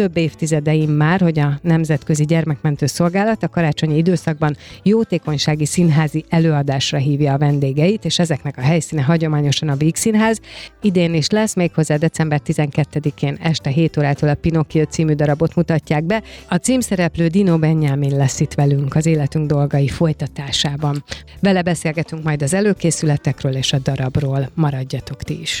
Több évtizedeim már, hogy a Nemzetközi Gyermekmentő Szolgálat a karácsonyi időszakban jótékonysági színházi előadásra hívja a vendégeit, és ezeknek a helyszíne hagyományosan a Víg Színház. Idén is lesz, méghozzá december 12-én este 7 órától a Pinocchio című darabot mutatják be. A címszereplő Dino Benjamin lesz itt velünk az életünk dolgai folytatásában. Vele beszélgetünk majd az előkészületekről és a darabról. Maradjatok ti is!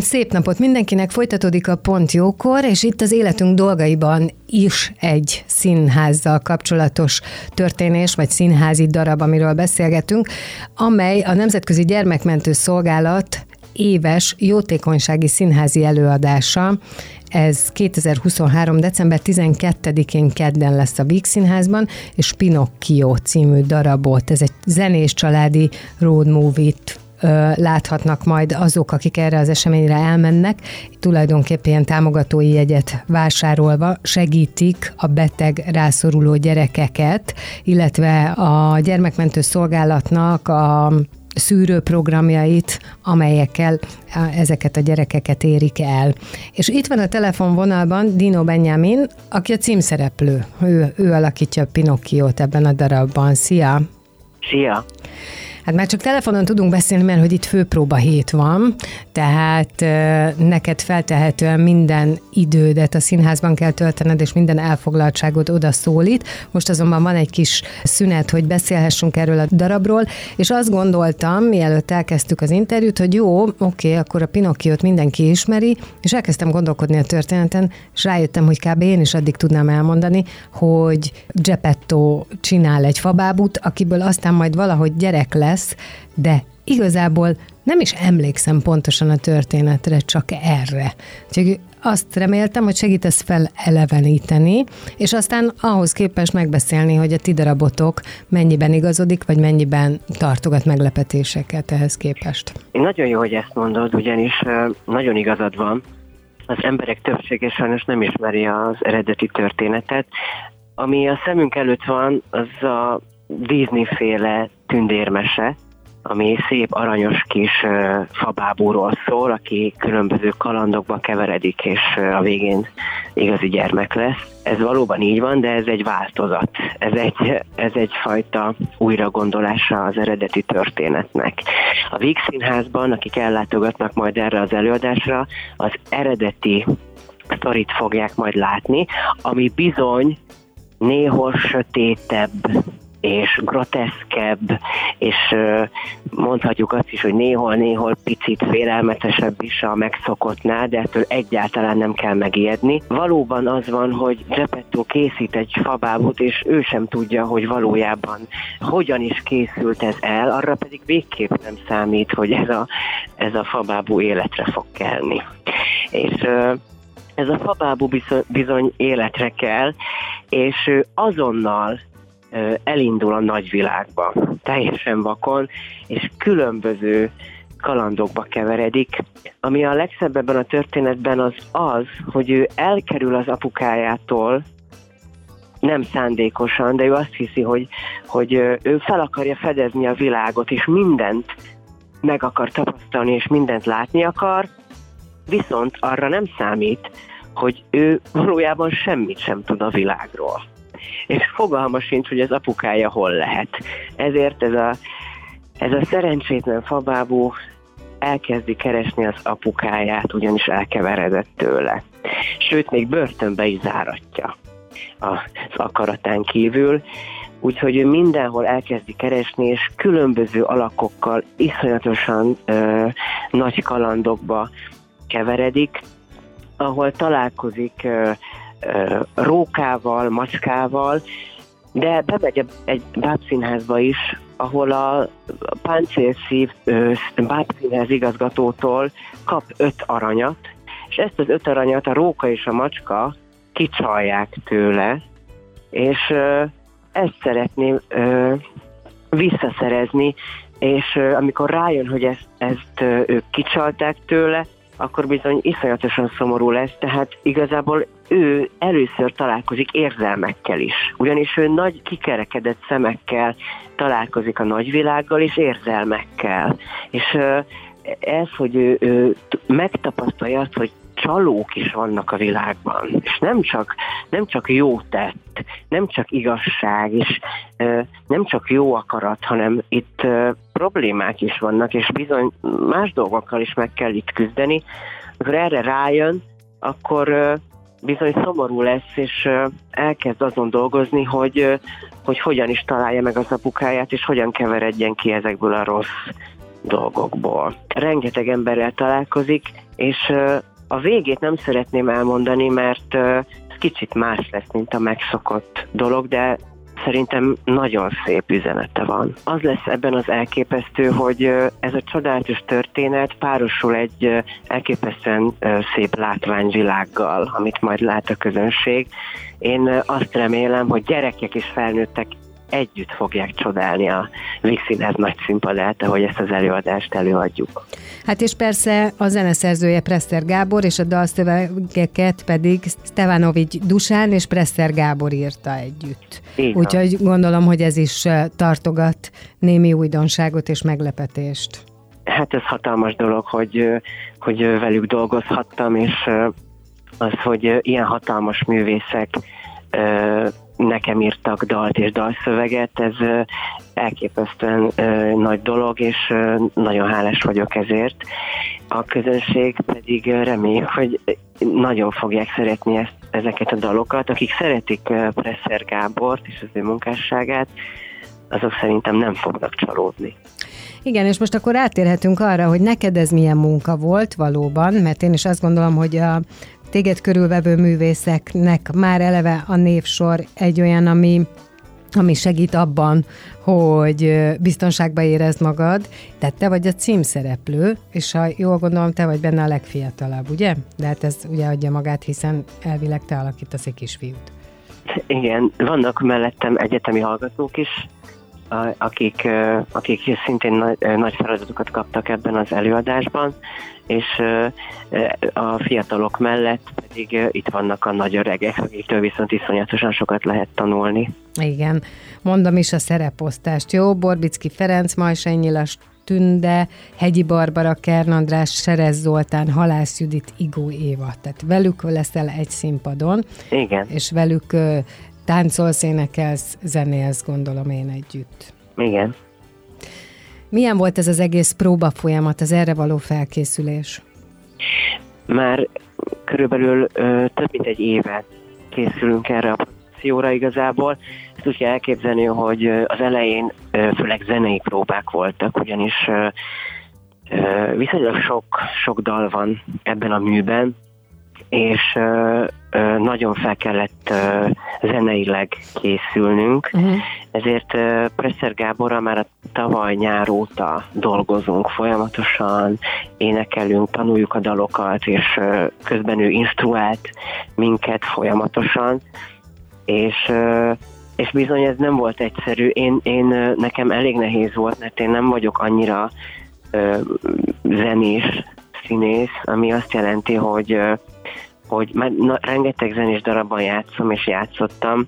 Szép napot mindenkinek, folytatódik a Pont Jókor, és itt az életünk dolgaiban is egy színházzal kapcsolatos történés, vagy színházi darab, amiről beszélgetünk, amely a Nemzetközi Gyermekmentő Szolgálat éves jótékonysági színházi előadása. Ez 2023. december 12-én kedden lesz a Víg Színházban, és Pinocchio című darabot. Ez egy zenés családi road movie-t láthatnak majd azok, akik erre az eseményre elmennek, tulajdonképpen ilyen támogatói jegyet vásárolva segítik a beteg rászoruló gyerekeket, illetve a gyermekmentő szolgálatnak a szűrőprogramjait, amelyekkel ezeket a gyerekeket érik el. És itt van a telefonvonalban Dino Benjamin, aki a címszereplő. Ő, ő alakítja Pinocchiót ebben a darabban. Szia! Szia! Hát már csak telefonon tudunk beszélni, mert hogy itt főpróba hét van, tehát neked feltehetően minden idődet a színházban kell töltened, és minden elfoglaltságod oda szólít. Most azonban van egy kis szünet, hogy beszélhessünk erről a darabról, és azt gondoltam, mielőtt elkezdtük az interjút, hogy jó, oké, akkor a Pinocchiót mindenki ismeri, és elkezdtem gondolkodni a történeten, és rájöttem, hogy kb. én is addig tudnám elmondani, hogy Geppetto csinál egy fabábút, akiből aztán majd valahogy gyerek lesz, lesz, de igazából nem is emlékszem pontosan a történetre, csak erre. Úgyhogy azt reméltem, hogy segítesz fel eleveníteni, és aztán ahhoz képest megbeszélni, hogy a ti darabotok mennyiben igazodik, vagy mennyiben tartogat meglepetéseket ehhez képest. Nagyon jó, hogy ezt mondod, ugyanis nagyon igazad van. Az emberek többsége sajnos nem ismeri az eredeti történetet. Ami a szemünk előtt van, az a Disney-féle tündérmese, ami szép aranyos kis fabábúról szól, aki különböző kalandokba keveredik, és a végén igazi gyermek lesz. Ez valóban így van, de ez egy változat. Ez egy, ez egyfajta újragondolása az eredeti történetnek. A Víg Színházban, akik ellátogatnak majd erre az előadásra, az eredeti sztorit fogják majd látni, ami bizony néhol sötétebb, és groteszkebb, és mondhatjuk azt is, hogy néhol-néhol picit félelmetesebb is a megszokottnál, de ettől egyáltalán nem kell megijedni. Valóban az van, hogy Geppetto készít egy fabábot, és ő sem tudja, hogy valójában hogyan is készült ez el, arra pedig végképp nem számít, hogy ez a, ez a fabábú életre fog kelni. És ez a fabábú bizony életre kell, és azonnal elindul a nagyvilágba, teljesen vakon, és különböző kalandokba keveredik. Ami a legszebb ebben a történetben az az, hogy ő elkerül az apukájától, nem szándékosan, de ő azt hiszi, hogy, hogy ő fel akarja fedezni a világot, és mindent meg akar tapasztalni, és mindent látni akar, viszont arra nem számít, hogy ő valójában semmit sem tud a világról és fogalma sincs, hogy az apukája hol lehet. Ezért ez a, ez a szerencsétlen fabábú elkezdi keresni az apukáját, ugyanis elkeveredett tőle. Sőt, még börtönbe is záratja az akaratán kívül, úgyhogy ő mindenhol elkezdi keresni, és különböző alakokkal iszonyatosan ö, nagy kalandokba keveredik, ahol találkozik ö, rókával, macskával, de bemegy egy bábszínházba is, ahol a páncélszív bábszínház igazgatótól kap öt aranyat, és ezt az öt aranyat a róka és a macska kicsalják tőle, és ezt szeretném visszaszerezni, és amikor rájön, hogy ezt, ezt ők kicsalták tőle, akkor bizony iszonyatosan szomorú lesz, tehát igazából ő először találkozik érzelmekkel is. Ugyanis ő nagy kikerekedett szemekkel találkozik a nagyvilággal és érzelmekkel. És ez, hogy ő, ő megtapasztalja azt, hogy csalók is vannak a világban, és nem csak, nem csak jó tett, nem csak igazság, és nem csak jó akarat, hanem itt problémák is vannak, és bizony más dolgokkal is meg kell itt küzdeni. Amikor erre rájön, akkor bizony szomorú lesz, és elkezd azon dolgozni, hogy, hogy hogyan is találja meg az apukáját, és hogyan keveredjen ki ezekből a rossz dolgokból. Rengeteg emberrel találkozik, és a végét nem szeretném elmondani, mert kicsit más lesz, mint a megszokott dolog, de szerintem nagyon szép üzenete van. Az lesz ebben az elképesztő, hogy ez a csodálatos történet párosul egy elképesztően szép látványvilággal, amit majd lát a közönség. Én azt remélem, hogy gyerekek és felnőttek együtt fogják csodálni a Vixinhez nagy színpadát, ahogy ezt az előadást előadjuk. Hát és persze a zeneszerzője Preszter Gábor, és a dalszövegeket pedig Stevanovics Dusán és Preszter Gábor írta együtt. Igen. Úgyhogy gondolom, hogy ez is tartogat némi újdonságot és meglepetést. Hát ez hatalmas dolog, hogy, hogy velük dolgozhattam, és az, hogy ilyen hatalmas művészek nekem írtak dalt és dalszöveget, ez elképesztően nagy dolog, és nagyon hálás vagyok ezért. A közönség pedig reméljük, hogy nagyon fogják szeretni ezt, ezeket a dalokat. Akik szeretik Presser Gábort és az ő munkásságát, azok szerintem nem fognak csalódni. Igen, és most akkor átérhetünk arra, hogy neked ez milyen munka volt valóban, mert én is azt gondolom, hogy a téged körülvevő művészeknek már eleve a névsor egy olyan, ami ami segít abban, hogy biztonságban érezd magad, tehát te vagy a címszereplő, és ha jól gondolom, te vagy benne a legfiatalabb, ugye? De hát ez ugye adja magát, hiszen elvileg te alakítasz egy kisfiút. Igen, vannak mellettem egyetemi hallgatók is, akik, akik szintén nagy, nagy feladatokat kaptak ebben az előadásban, és a fiatalok mellett pedig itt vannak a nagy öregek, akiktől viszont iszonyatosan sokat lehet tanulni. Igen, mondom is a szereposztást, jó? Borbicki Ferenc, Majsai Nyilas Tünde, Hegyi Barbara, Kern András, Serez Zoltán, Halász Judit, Igó Éva. Tehát velük leszel egy színpadon. Igen. És velük táncolsz, énekelsz, zenélsz, gondolom én együtt. Igen. Milyen volt ez az egész próba folyamat, az erre való felkészülés? Már körülbelül ö, több mint egy éve készülünk erre a produkcióra igazából. Ezt úgy kell elképzelni, hogy az elején ö, főleg zenei próbák voltak, ugyanis ö, ö, viszonylag sok, sok dal van ebben a műben, és nagyon fel kellett ö, zeneileg készülnünk, uh-huh. ezért ö, Presser Gáborra már a tavaly nyár óta dolgozunk folyamatosan, énekelünk, tanuljuk a dalokat, és ö, közben ő instruált minket folyamatosan, és ö, és bizony ez nem volt egyszerű. Én, én nekem elég nehéz volt, mert én nem vagyok annyira ö, zenés színész, ami azt jelenti, hogy hogy már na, rengeteg zenés darabban játszom és játszottam,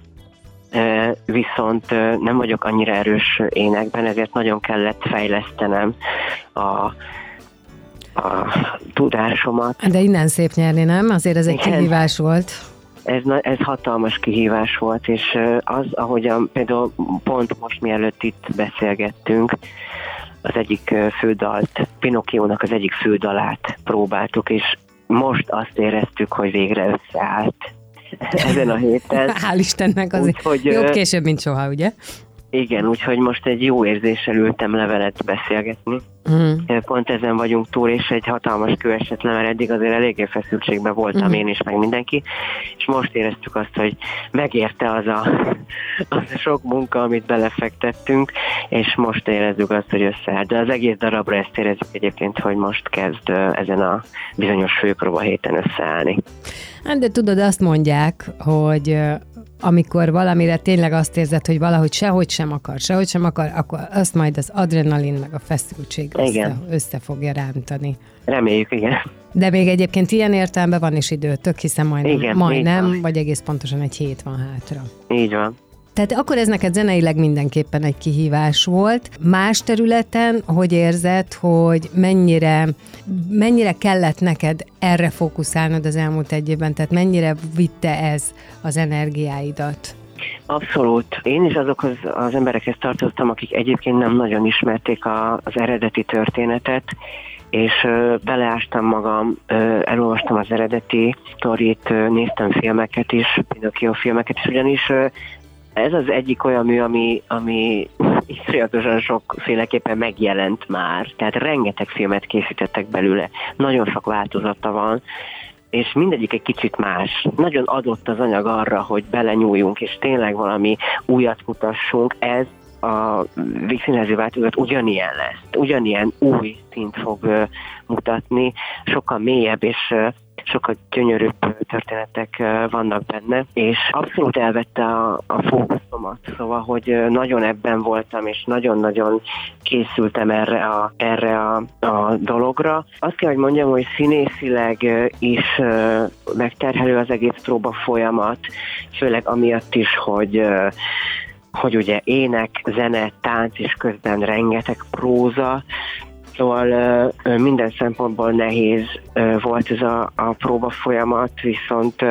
viszont nem vagyok annyira erős énekben, ezért nagyon kellett fejlesztenem a, a tudásomat. De innen szép nyerni, nem? Azért ez egy Igen. kihívás volt. ez, ez hatalmas kihívás volt, és az, ahogyan például pont most mielőtt itt beszélgettünk, az egyik fődalt, Pinocchio-nak az egyik fődalát próbáltuk, és most azt éreztük, hogy végre összeállt ezen a héten. Hál' Istennek azért Úgyhogy, jobb később, mint soha, ugye? Igen, úgyhogy most egy jó érzéssel ültem levelet beszélgetni. Mm. Pont ezen vagyunk túl, és egy hatalmas kőeset le, mert eddig azért eléggé feszültségben voltam mm. én is, meg mindenki, és most éreztük azt, hogy megérte az a, az a sok munka, amit belefektettünk, és most érezzük azt, hogy összeállt. De az egész darabra ezt érezzük egyébként, hogy most kezd ezen a bizonyos főpróba héten összeállni. Hát de tudod, azt mondják, hogy amikor valamire tényleg azt érzed, hogy valahogy sehogy sem akar, sehogy sem akar, akkor azt majd az adrenalin meg a feszültség össze, össze fogja rántani. Reméljük, igen. De még egyébként ilyen értelemben van is időtök, hiszen majdnem, igen, majdnem vagy egész pontosan egy hét van hátra. Így van. Tehát akkor ez neked zeneileg mindenképpen egy kihívás volt. Más területen, hogy érzed, hogy mennyire, mennyire kellett neked erre fókuszálnod az elmúlt egy évben, tehát mennyire vitte ez az energiáidat? Abszolút. Én is azokhoz az emberekhez tartoztam, akik egyébként nem nagyon ismerték a, az eredeti történetet, és ö, beleástam magam, ö, elolvastam az eredeti sztorit, néztem filmeket is, Pinocchio filmeket is, ugyanis ö, ez az egyik olyan mű, ami, ami iszonyatosan sokféleképpen megjelent már. Tehát rengeteg filmet készítettek belőle, nagyon sok változata van, és mindegyik egy kicsit más. Nagyon adott az anyag arra, hogy belenyúljunk, és tényleg valami újat mutassunk. Ez a vígszínházi változat ugyanilyen lesz, ugyanilyen új szint fog mutatni, sokkal mélyebb és sokkal gyönyörűbb történetek vannak benne, és abszolút elvette a, a fókuszomat, szóval, hogy nagyon ebben voltam, és nagyon-nagyon készültem erre a, erre a, a dologra. Azt kell, hogy mondjam, hogy színészileg is megterhelő az egész próba folyamat, főleg amiatt is, hogy hogy ugye ének, zene, tánc, és közben rengeteg próza, Szóval minden szempontból nehéz volt ez a, a próba folyamat, viszont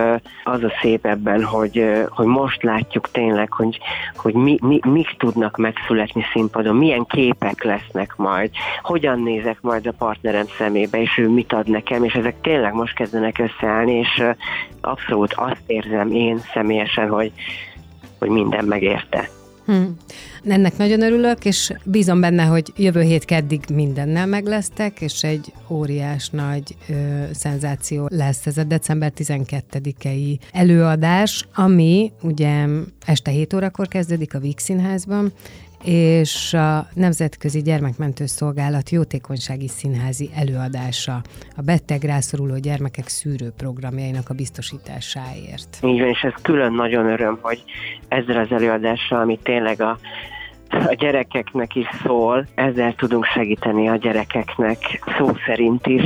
az a szép ebben, hogy, hogy most látjuk tényleg, hogy, hogy mi, mi, mik tudnak megszületni színpadon, milyen képek lesznek majd, hogyan nézek majd a partnerem szemébe, és ő mit ad nekem, és ezek tényleg most kezdenek összeállni, és abszolút azt érzem én személyesen, hogy, hogy minden megérte. Hmm. Ennek nagyon örülök, és bízom benne, hogy jövő hét keddig mindennel meglesztek, és egy óriás nagy ö, szenzáció lesz ez a december 12-i előadás, ami ugye este 7 órakor kezdődik a Víg Színházban, és a Nemzetközi Gyermekmentő Szolgálat jótékonysági színházi előadása a beteg rászoruló gyermekek szűrő programjainak a biztosításáért. Van, és ez külön nagyon öröm, hogy ezzel az előadással, ami tényleg a a gyerekeknek is szól, ezzel tudunk segíteni a gyerekeknek szó szerint is,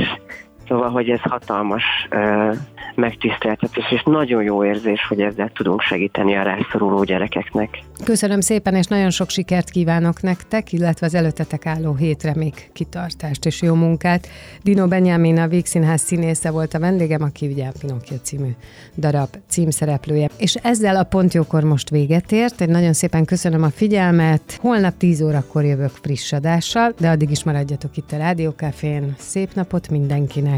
Szóval, hogy ez hatalmas uh, megtiszteltetés, és nagyon jó érzés, hogy ezzel tudunk segíteni a rászoruló gyerekeknek. Köszönöm szépen, és nagyon sok sikert kívánok nektek, illetve az előttetek álló hétre még kitartást és jó munkát. Dino Benyámin a Vígszínház színésze volt a vendégem, aki ugye a Pinocchio című darab címszereplője. És ezzel a pontjókor most véget ért. Egy nagyon szépen köszönöm a figyelmet. Holnap 10 órakor jövök friss adással, de addig is maradjatok itt a Rádiókafén. Szép napot mindenkinek!